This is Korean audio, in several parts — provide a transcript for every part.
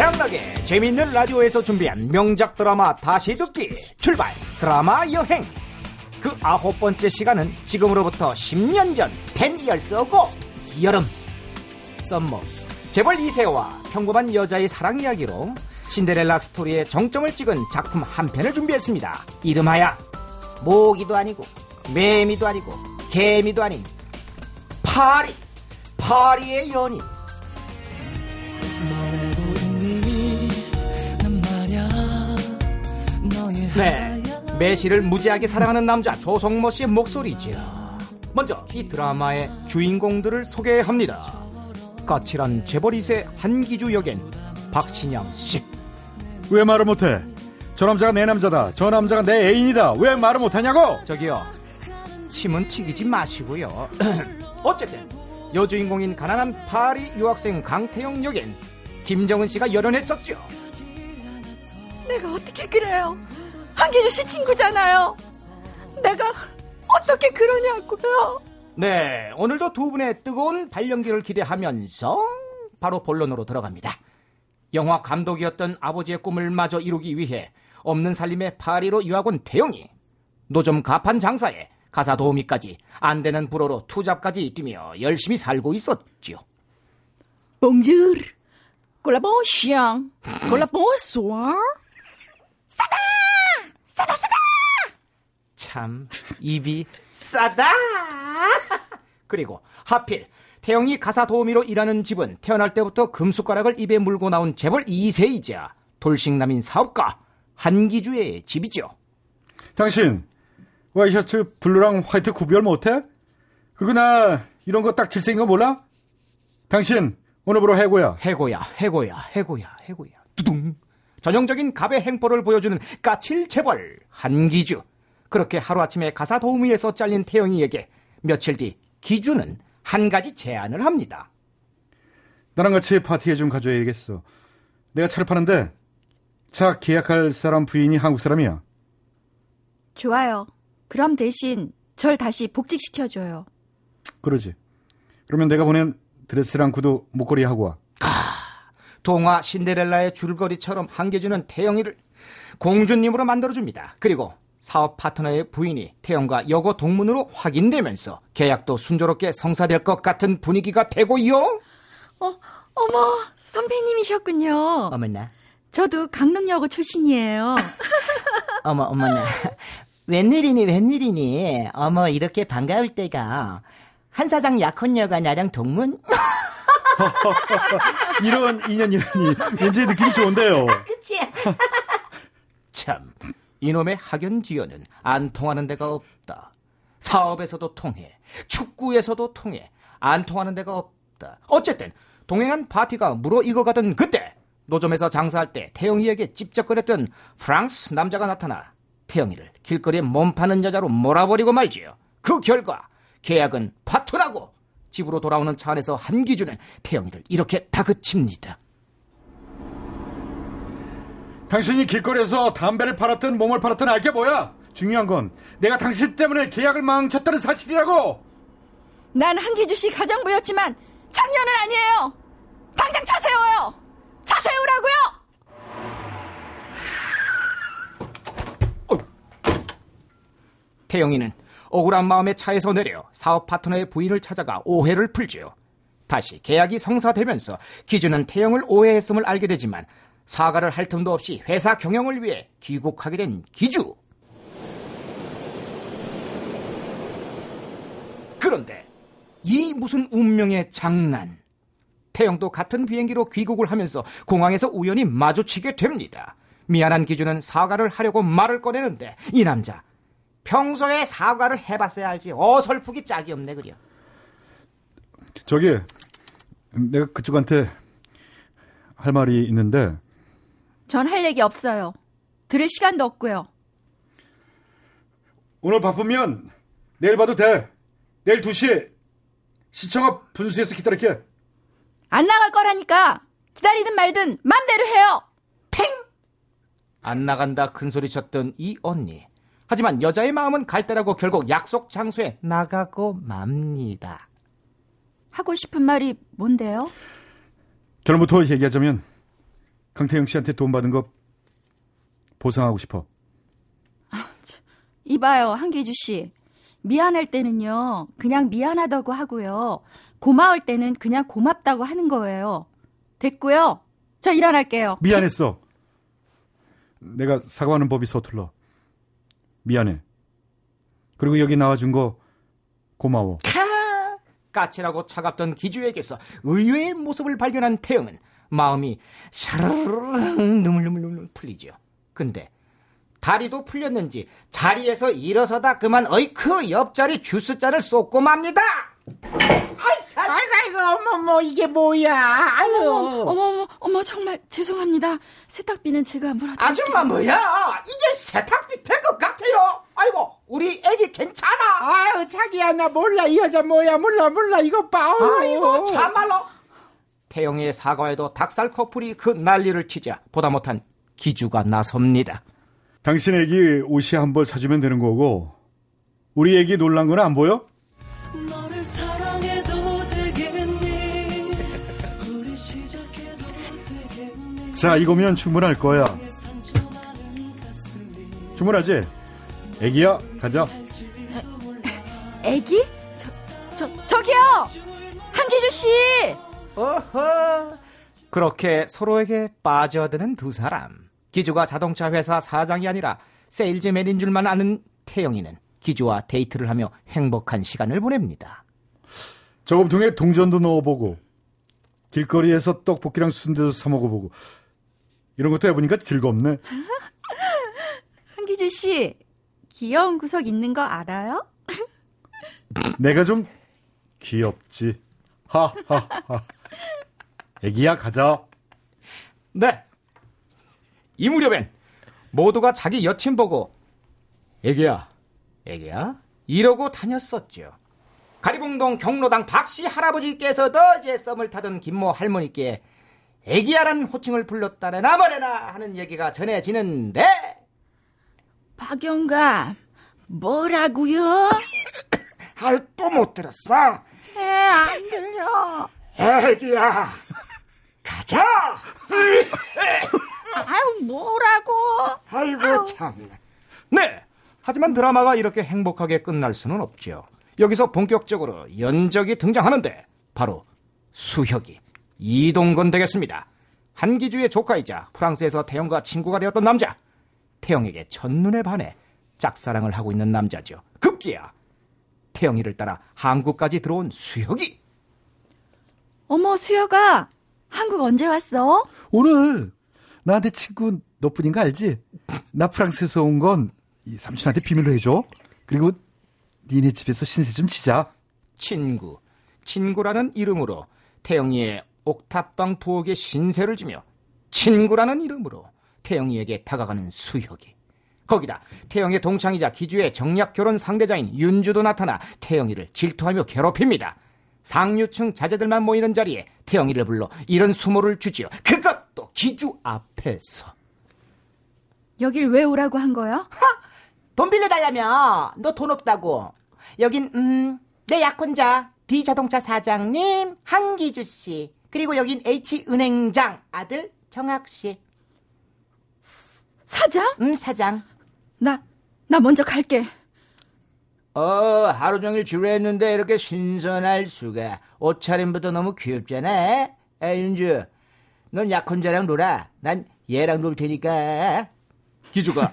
최양락의 재미있는 라디오에서 준비한 명작 드라마 다시 듣기 출발! 드라마 여행! 그 아홉 번째 시간은 지금으로부터 10년 전 10years ago 여름! 썸머! 재벌 2세와 평범한 여자의 사랑 이야기로 신데렐라 스토리의 정점을 찍은 작품 한 편을 준비했습니다. 이름하여 모기도 아니고 매미도 아니고 개미도 아닌 파리! 파리의 연인 네, 매실을 무지하게 사랑하는 남자 조성모 씨의 목소리죠. 먼저 이 드라마의 주인공들을 소개합니다. 까칠한 재벌이세 한기주 역엔 박신양 씨. 왜 말을 못해? 저 남자가 내 남자다. 저 남자가 내 애인이다. 왜 말을 못하냐고? 저기요, 침은 튀기지 마시고요. 어쨌든 여주인공인 가난한 파리 유학생 강태영 역엔 김정은 씨가 열연했었죠. 내가 어떻게 그래요? 한기주 씨 친구잖아요. 내가 어떻게 그러냐고요? 네, 오늘도 두 분의 뜨거운 발연기를 기대하면서 바로 본론으로 들어갑니다. 영화 감독이었던 아버지의 꿈을 마저 이루기 위해 없는 살림의 파리로 유학 온 태영이 노점 가판 장사에 가사 도우미까지 안 되는 불어로 투잡까지 뛰며 열심히 살고 있었지요. Bonjour, collaboration, collaboration. 싸다! 싸다, 싸다! 참 입이 싸다. 그리고 하필 태영이 가사 도우미로 일하는 집은 태어날 때부터 금숟가락을 입에 물고 나온 재벌 2세이자 돌싱남인 사업가 한기주의 집이죠. 당신 와이셔츠 blue랑 white 구별 못해? 그리고 나 이런 거 딱 질색인 거 몰라? 당신 오늘부로 해고야. 해고야, 해고야, 해고야, 해고야. 두둥. 전형적인 갑의 행보를 보여주는 까칠 재벌 한기주. 그렇게 하루아침에 가사 도우미에서 잘린 태영이에게 며칠 뒤 기주는 한 가지 제안을 합니다. 나랑 같이 파티에 좀 가줘야겠어. 내가 차를 파는데 차 계약할 사람 부인이 한국 사람이야. 좋아요. 그럼 대신 절 다시 복직시켜줘요. 그러지. 그러면 내가 보낸 드레스랑 구두 목걸이 하고 와. 동화 신데렐라의 줄거리처럼 한겨주는 태영이를 공주님으로 만들어줍니다. 그리고 사업 파트너의 부인이 태영과 여고 동문으로 확인되면서 계약도 순조롭게 성사될 것 같은 분위기가 되고요. 어, 어머, 선배님이셨군요. 어머나, 저도 강릉여고 출신이에요. 어머, 어머나. 웬일이니, 웬일이니. 어머, 이렇게 반가울 때가. 한사장 약혼녀가 나랑 동문? 이런 인연이라니 왠지 느낌이 좋은데요. 그치? 참, 이놈의 학연지연은 안 통하는 데가 없다. 사업에서도 통해, 축구에서도 통해, 안 통하는 데가 없다. 어쨌든, 동행한 파티가 물어 익어가던 그때, 노점에서 장사할 때 태영이에게 찝쩍거렸던 프랑스 남자가 나타나 태영이를 길거리에 몸 파는 여자로 몰아버리고 말지요. 그 결과 계약은 파토나고 집으로 돌아오는 차 안에서 한기주는 태영이를 이렇게 다그칩니다. 당신이 길거리에서 담배를 팔았든 몸을 팔았든 알게 뭐야? 중요한 건 내가 당신 때문에 계약을 망쳤다는 사실이라고. 난 한기주 씨 가정부였지만 작년은 아니에요. 당장 차 세워요. 차 세우라고요. 태영이는 억울한 마음에 차에서 내려 사업 파트너의 부인을 찾아가 오해를 풀지요. 다시 계약이 성사되면서 기준은 태영을 오해했음을 알게 되지만 사과를 할 틈도 없이 회사 경영을 위해 귀국하게 된 기주. 그런데 이 무슨 운명의 장난. 태영도 같은 비행기로 귀국을 하면서 공항에서 우연히 마주치게 됩니다. 미안한 기준은 사과를 하려고 말을 꺼내는데 이 남자 평소에 사과를 해봤어야 알지 어설프기 짝이 없네 그려. 저기 내가 그쪽한테 할 말이 있는데 전 할 얘기 없어요. 들을 시간도 없고요. 오늘 바쁘면 내일 봐도 돼. 내일 2시에 시청 앞 분수에서 기다릴게. 안 나갈 거라니까 기다리든 말든 맘대로 해요. 안 나간다 큰 소리 쳤던 이 언니. 하지만 여자의 마음은 갈대라고 결국 약속 장소에 나가고 맙니다. 하고 싶은 말이 뭔데요? 결론부터 얘기하자면 강태영 씨한테 돈 받은 거 보상하고 싶어. 이봐요, 한기주 씨. 미안할 때는요, 그냥 미안하다고 하고요. 고마울 때는 그냥 고맙다고 하는 거예요. 됐고요. 저 일어날게요. 미안했어. 내가 사과하는 법이 서툴러. 미안해. 그리고 여기 나와준 거 고마워. 캬! 까칠하고 차갑던 기주에게서 의외의 모습을 발견한 태영은 마음이 샤르르르 누물누물누물 풀리죠. 근데 다리도 풀렸는지 자리에서 일어서다 그만 어이크 옆자리 주스잔을 쏟고 맙니다. 아이고 아이고 어머 뭐 이게 뭐야 아유 어머, 어머, 어머, 정말 죄송합니다. 세탁비는 제가 물어드릴게요. 아줌마 뭐야? 이게 세탁비 될 것 같아요. 아이고 우리 애기 괜찮아. 아유 자기야 나 몰라 이 여자 뭐야 몰라 몰라 이거 봐. 아이고 참말로. 태영의 사과에도 닭살 커플이 그 난리를 치자 보다 못한 기주가 나섭니다. 당신 애기 옷이 한 벌 사주면 되는 거고 우리 애기 놀란 건 안 보여? 자 이거면 충분할 거야. 충분하지? 애기야 가자. 애기? 저, 저, 저기요! 한기주 씨! 어허. 그렇게 서로에게 빠져드는 두 사람. 기주가 자동차 회사 사장이 아니라 세일즈맨인 줄만 아는 태영이는 기주와 데이트를 하며 행복한 시간을 보냅니다. 저금통에 동전도 넣어보고 길거리에서 떡볶이랑 순대도 사 먹어보고 이런 것도 해보니까 즐겁네. 한기주 씨, 귀여운 구석 있는 거 알아요? 내가 좀 귀엽지. 하하하. 애기야 가자. 네. 이 무렵엔 모두가 자기 여친 보고 애기야, 애기야 이러고 다녔었죠. 가리봉동 경로당 박씨 할아버지께서도 제 썸을 타던 김모 할머니께 애기야라는 호칭을 불렀다래나 뭐래나 하는 얘기가 전해지는데 박영감, 뭐라고요? 아, 또못 들었어. 에, 안 들려. 애기야, 가자. 아유, 뭐라고? 아이고 참. 네. 하지만 드라마가 이렇게 행복하게 끝날 수는 없죠. 여기서 본격적으로 연적이 등장하는데 바로 수혁이 이동건 되겠습니다. 한기주의 조카이자 프랑스에서 태영과 친구가 되었던 남자. 태영에게 첫눈에 반해 짝사랑을 하고 있는 남자죠. 급기야 태영이를 따라 한국까지 들어온 수혁이. 어머, 수혁아, 한국 언제 왔어? 오늘 나한테 친구 너뿐인 거 알지? 나 프랑스에서 온 건 이 삼촌한테 비밀로 해줘. 그리고 니네 집에서 신세 좀 지자. 친구, 친구라는 이름으로 태영이의 옥탑방 부엌에 신세를 지며 친구라는 이름으로 태영이에게 다가가는 수혁이. 거기다 태영의 동창이자 기주의 정략 결혼 상대자인 윤주도 나타나 태영이를 질투하며 괴롭힙니다. 상류층 자제들만 모이는 자리에 태영이를 불러 이런 수모를 주지요. 그것도 기주 앞에서. 여길 왜 오라고 한 거야? 돈 빌려달라며 너 돈 없다고 여긴 음 내 약혼자 D자동차 사장님 한기주 씨 그리고 여긴 H은행장 아들 정학 씨음 사장? 사장 나, 나 먼저 갈게. 어, 하루 종일 지루했는데 이렇게 신선할 수가. 옷차림부터 너무 귀엽잖아. 에, 윤주, 넌 약혼자랑 놀아. 난 얘랑 놀 테니까. 기주가,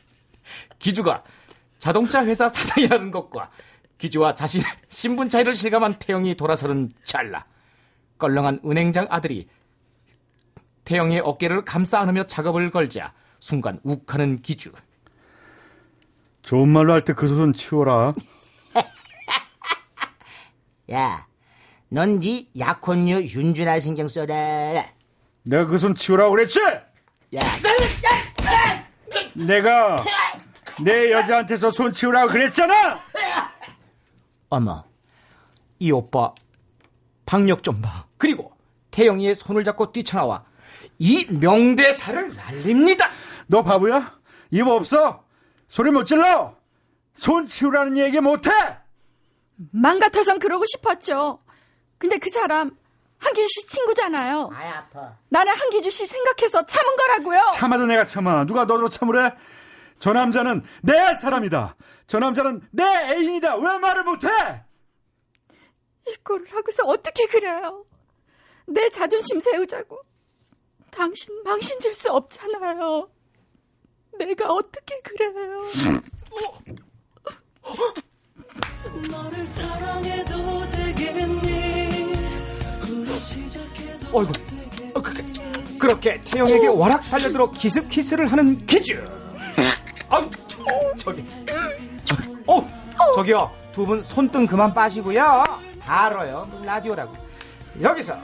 기주가 자동차 회사 사장이라는 것과 기주와 자신의 신분 차이를 실감한 태영이 돌아서는 찰나. 껄렁한 은행장 아들이 태영의 어깨를 감싸 안으며 작업을 걸자 순간 욱하는 기주. 좋은 말로 할 때그손 치워라. 야 넌 네 약혼녀 윤준아 신경 써라 내가 그 손 치우라고 그랬지? 야 내가 내 여자한테서 손 치우라고 그랬잖아. 어머, 이 오빠 박력 좀 봐. 그리고 태영이의 손을 잡고 뛰쳐나와 이 명대사를 날립니다. 너 바보야? 입 없어? 소리 못 질러? 손 치우라는 얘기 못해? 맘 같아선 그러고 싶었죠. 근데 그 사람 한기주 씨 친구잖아요. 아이 아파. 나는 한기주 씨 생각해서 참은 거라고요. 참아도 내가 참아. 누가 너로 참으래? 저 남자는 내 사람이다. 저 남자는 내 애인이다. 왜 말을 못해? 이 꼴을 하고서 어떻게 그래요? 내 자존심 세우자고. 당신 망신 줄 수 없잖아요. 내가 어떻게 그래요? 어이구, 어, 그, 그, 그렇게 태영에게 워낙 달려들어 기습 키스를 하는 기주. 아, 저기, 어, 저기요, 두 분 손등 그만 빠시고요. 다 알아요, 라디오라고. 여기서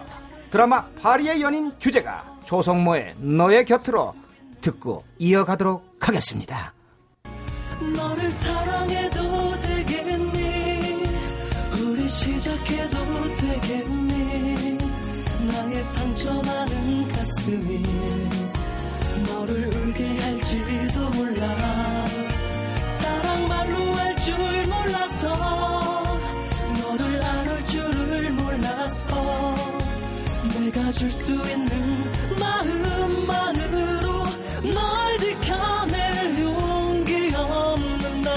드라마 파리의 연인 주제가 조성모의 너의 곁으로 듣고 이어가도록 하겠습니다. 너를 사랑해도 되겠니 우리 시작해도 되겠니 나의 상처 많은 가슴이 내가 줄수 있는 마음만으로 널 지켜낼 용기 없는 날.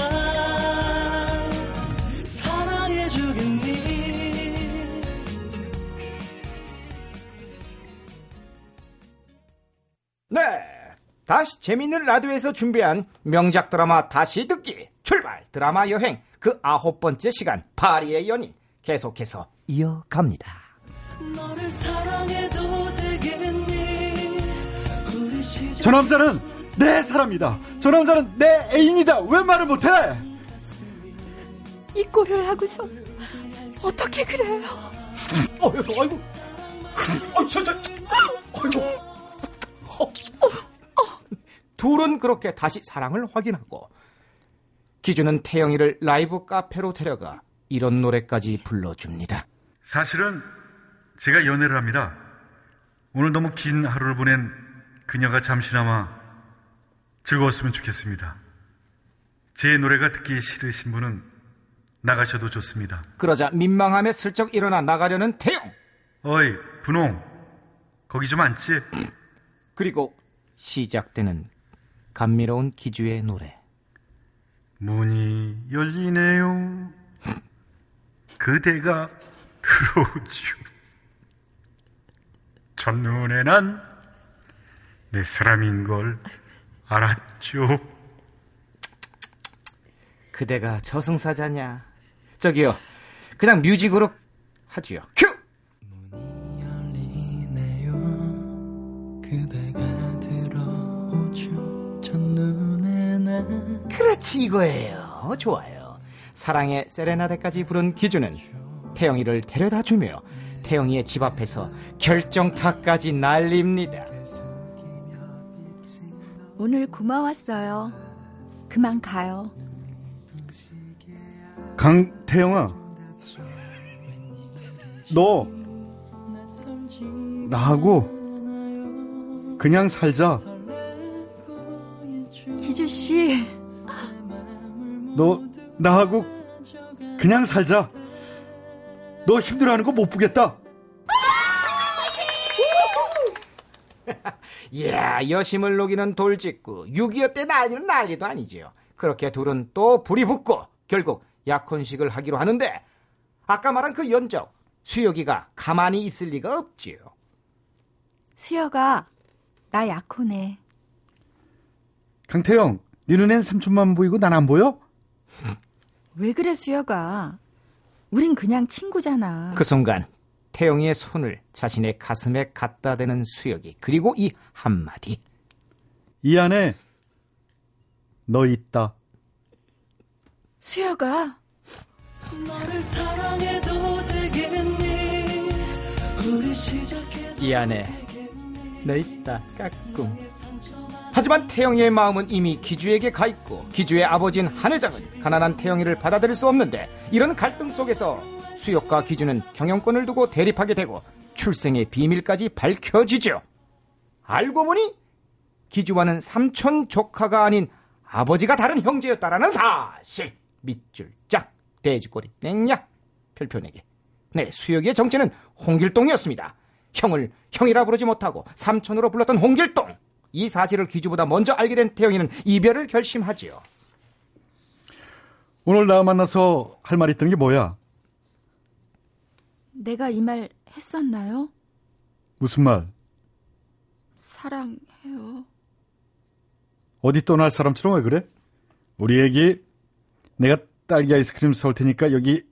사랑해주겠니 네. 다시 재밌는 라디오에서 준비한 명작 드라마 다시 듣기 출발. 드라마 여행. 그 아홉 번째 시간 파리의 연인. 계속해서 이어갑니다. 저 남자는 내 사람이다. 저 남자는 내 애인이다. 왜 말을 못해? 이 꼴을 하고서 어떻게 그래요? 어이구, 어이구, 어이구, 저, 저, 어이구. 어, 어. 둘은 그렇게 다시 사랑을 확인하고 기준은 태영이를 라이브 카페로 데려가 이런 노래까지 불러줍니다. 사실은 제가 연애를 합니다. 오늘 너무 긴 하루를 보낸 그녀가 잠시나마 즐거웠으면 좋겠습니다. 제 노래가 듣기 싫으신 분은 나가셔도 좋습니다. 그러자 민망함에 슬쩍 일어나 나가려는 태영. 어이, 분홍. 거기 좀 앉지? 그리고 시작되는 감미로운 기주의 노래. 문이 열리네요. 그대가 들어오죠. 첫눈에 난 내 사람인 걸 알았죠. 그대가 저승사자냐? 저기요, 그냥 뮤직으로 하지요. 큐! 그렇지 이거예요. 좋아요. 사랑의 세레나데까지 부른 기주는 태영이를 데려다 주며 태영이의 집 앞에서 결정타까지 날립니다. 오늘 고마웠어요. 그만 가요. 강태영아, 너 나하고 그냥 살자. 기주 씨, 너 나하고 그냥 살자. 너 힘들어하는 거 못 보겠다. 이야, 여심을 녹이는 돌직구. 6.25 때 난리는 난리도 아니지요. 그렇게 둘은 또 불이 붙고 결국 약혼식을 하기로 하는데 아까 말한 그 연적 수혁이가 가만히 있을 리가 없지요. 수여가 나 약혼해. 강태영, 네 눈엔 삼촌만 보이고 난 안 보여? 왜 그래 수여가? 우린 그냥 친구잖아. 그 순간 태영이의 손을 자신의 가슴에 갖다 대는 수혁이 그리고 이 한마디 이 안에 너 있다. 수여가 너를 사랑해도 되겠니 우리 시작해도 이 안에 내 있다 까꿍. 하지만 태영이의 마음은 이미 기주에게 가 있고 기주의 아버지인 한회장은 가난한 태영이를 받아들일 수 없는데 이런 갈등 속에서 수혁과 기주는 경영권을 두고 대립하게 되고 출생의 비밀까지 밝혀지죠. 알고 보니 기주와는 삼촌 조카가 아닌 아버지가 다른 형제였다라는 사실. 밑줄 짝 돼지꼬리 땡냐 별표 내게 네, 수혁이의 정체는 홍길동이었습니다. 형을 형이라 부르지 못하고 삼촌으로 불렀던 홍길동. 이 사실을 기주보다 먼저 알게 된 태영이는 이별을 결심하지요. 오늘 나 만나서 할 말 있던 게 뭐야? 내가 이 말 했었나요? 무슨 말? 사랑해요. 어디 떠날 사람처럼 왜 그래? 우리 애기 내가 딸기 아이스크림 사올 테니까 여기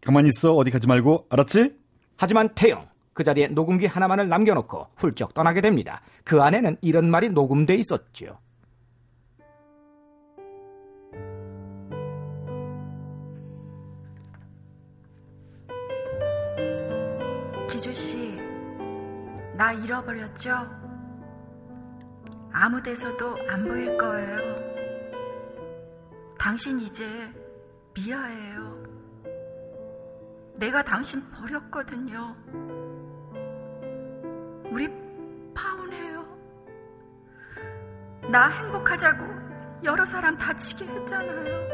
가만히 있어 어디 가지 말고 알았지? 하지만 태영 그 자리에 녹음기 하나만을 남겨놓고 훌쩍 떠나게 됩니다. 그 안에는 이런 말이 녹음돼 있었죠. 기주씨, 나 잃어버렸죠? 아무 데서도 안 보일 거예요. 당신 이제 미아예요. 내가 당신 버렸거든요. 우리 파혼해요. 나 행복하자고 여러 사람 다치게 했잖아요.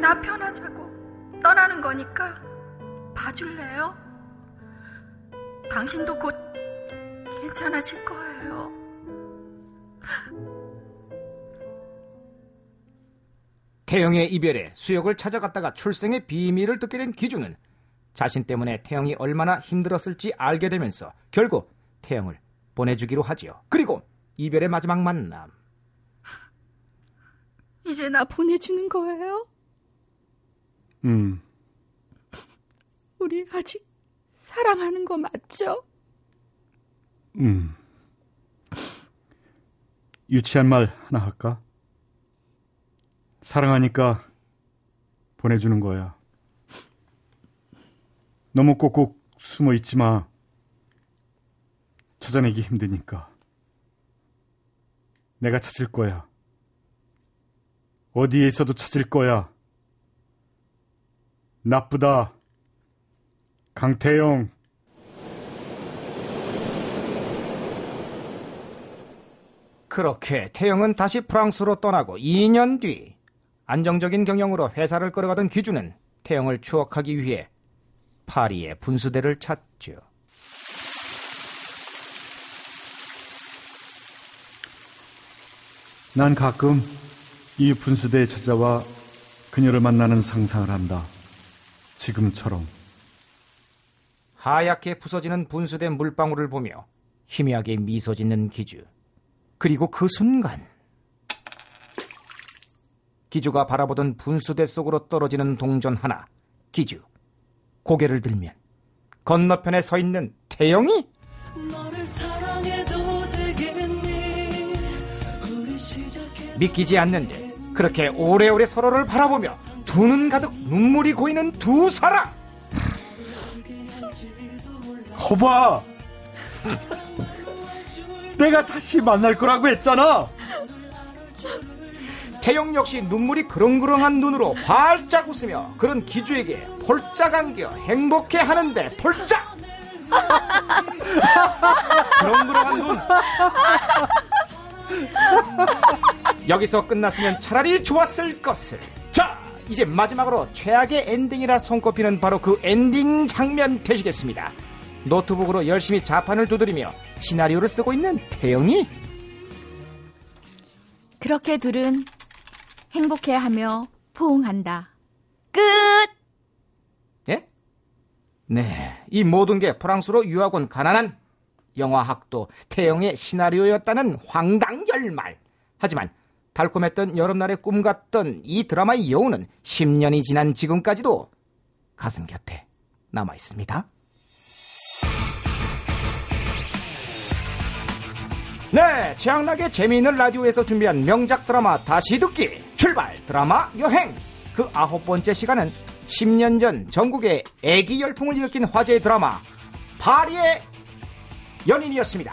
나 편하자고 떠나는 거니까 봐줄래요? 당신도 곧 괜찮아질 거예요. 태영의 이별에 수혁을 찾아갔다가 출생의 비밀을 듣게 된 기주는 자신 때문에 태영이 얼마나 힘들었을지 알게 되면서 결국 태영을 보내주기로 하지요. 그리고 이별의 마지막 만남. 이제 나 보내주는 거예요? 음. 우리 아직 사랑하는 거 맞죠? 음. 유치한 말 하나 할까? 사랑하니까 보내주는 거야. 너무 꼭꼭 숨어 있지 마. 찾아내기 힘드니까. 내가 찾을 거야. 어디에 있어도 찾을 거야. 나쁘다. 강태영. 그렇게 태영은 다시 프랑스로 떠나고 2년 뒤 안정적인 경영으로 회사를 끌어가던 기주는 태영을 추억하기 위해 파리의 분수대를 찾죠. 난 가끔 이 분수대에 찾아와 그녀를 만나는 상상을 한다. 지금처럼. 하얗게 부서지는 분수대 물방울을 보며 희미하게 미소 짓는 기주. 그리고 그 순간 기주가 바라보던 분수대 속으로 떨어지는 동전 하나. 기주. 고개를 들면 건너편에 서 있는 태영이 믿기지 않는데 그렇게 오래오래 서로를 바라보며 두 눈 가득 눈물이 고이는 두 사람. 거봐! 내가 다시 만날 거라고 했잖아! 태영 역시 눈물이 그렁그렁한 눈으로 활짝 웃으며 그런 기주에게 폴짝 안겨 행복해 하는데 폴짝 그렁그렁한 눈. 여기서 끝났으면 차라리 좋았을 것을. 자 이제 마지막으로 최악의 엔딩이라 손꼽히는 바로 그 엔딩 장면 되시겠습니다. 노트북으로 열심히 자판을 두드리며 시나리오를 쓰고 있는 태영이. 그렇게 둘은 행복해하며 포옹한다. 끝! 예? 네, 이 모든 게 프랑스로 유학 온 가난한 영화학도 태영의 시나리오였다는 황당열말. 하지만 달콤했던 여름날의 꿈 같던 이 드라마의 여우는 10년이 지난 지금까지도 가슴 곁에 남아 있습니다. 네, 최양락의 재미있는 라디오에서 준비한 명작 드라마 다시 듣기 출발 드라마 여행 그 아홉 번째 시간은 10년 전 전국에 애기 열풍을 일으킨 화제의 드라마 파리의 연인이었습니다.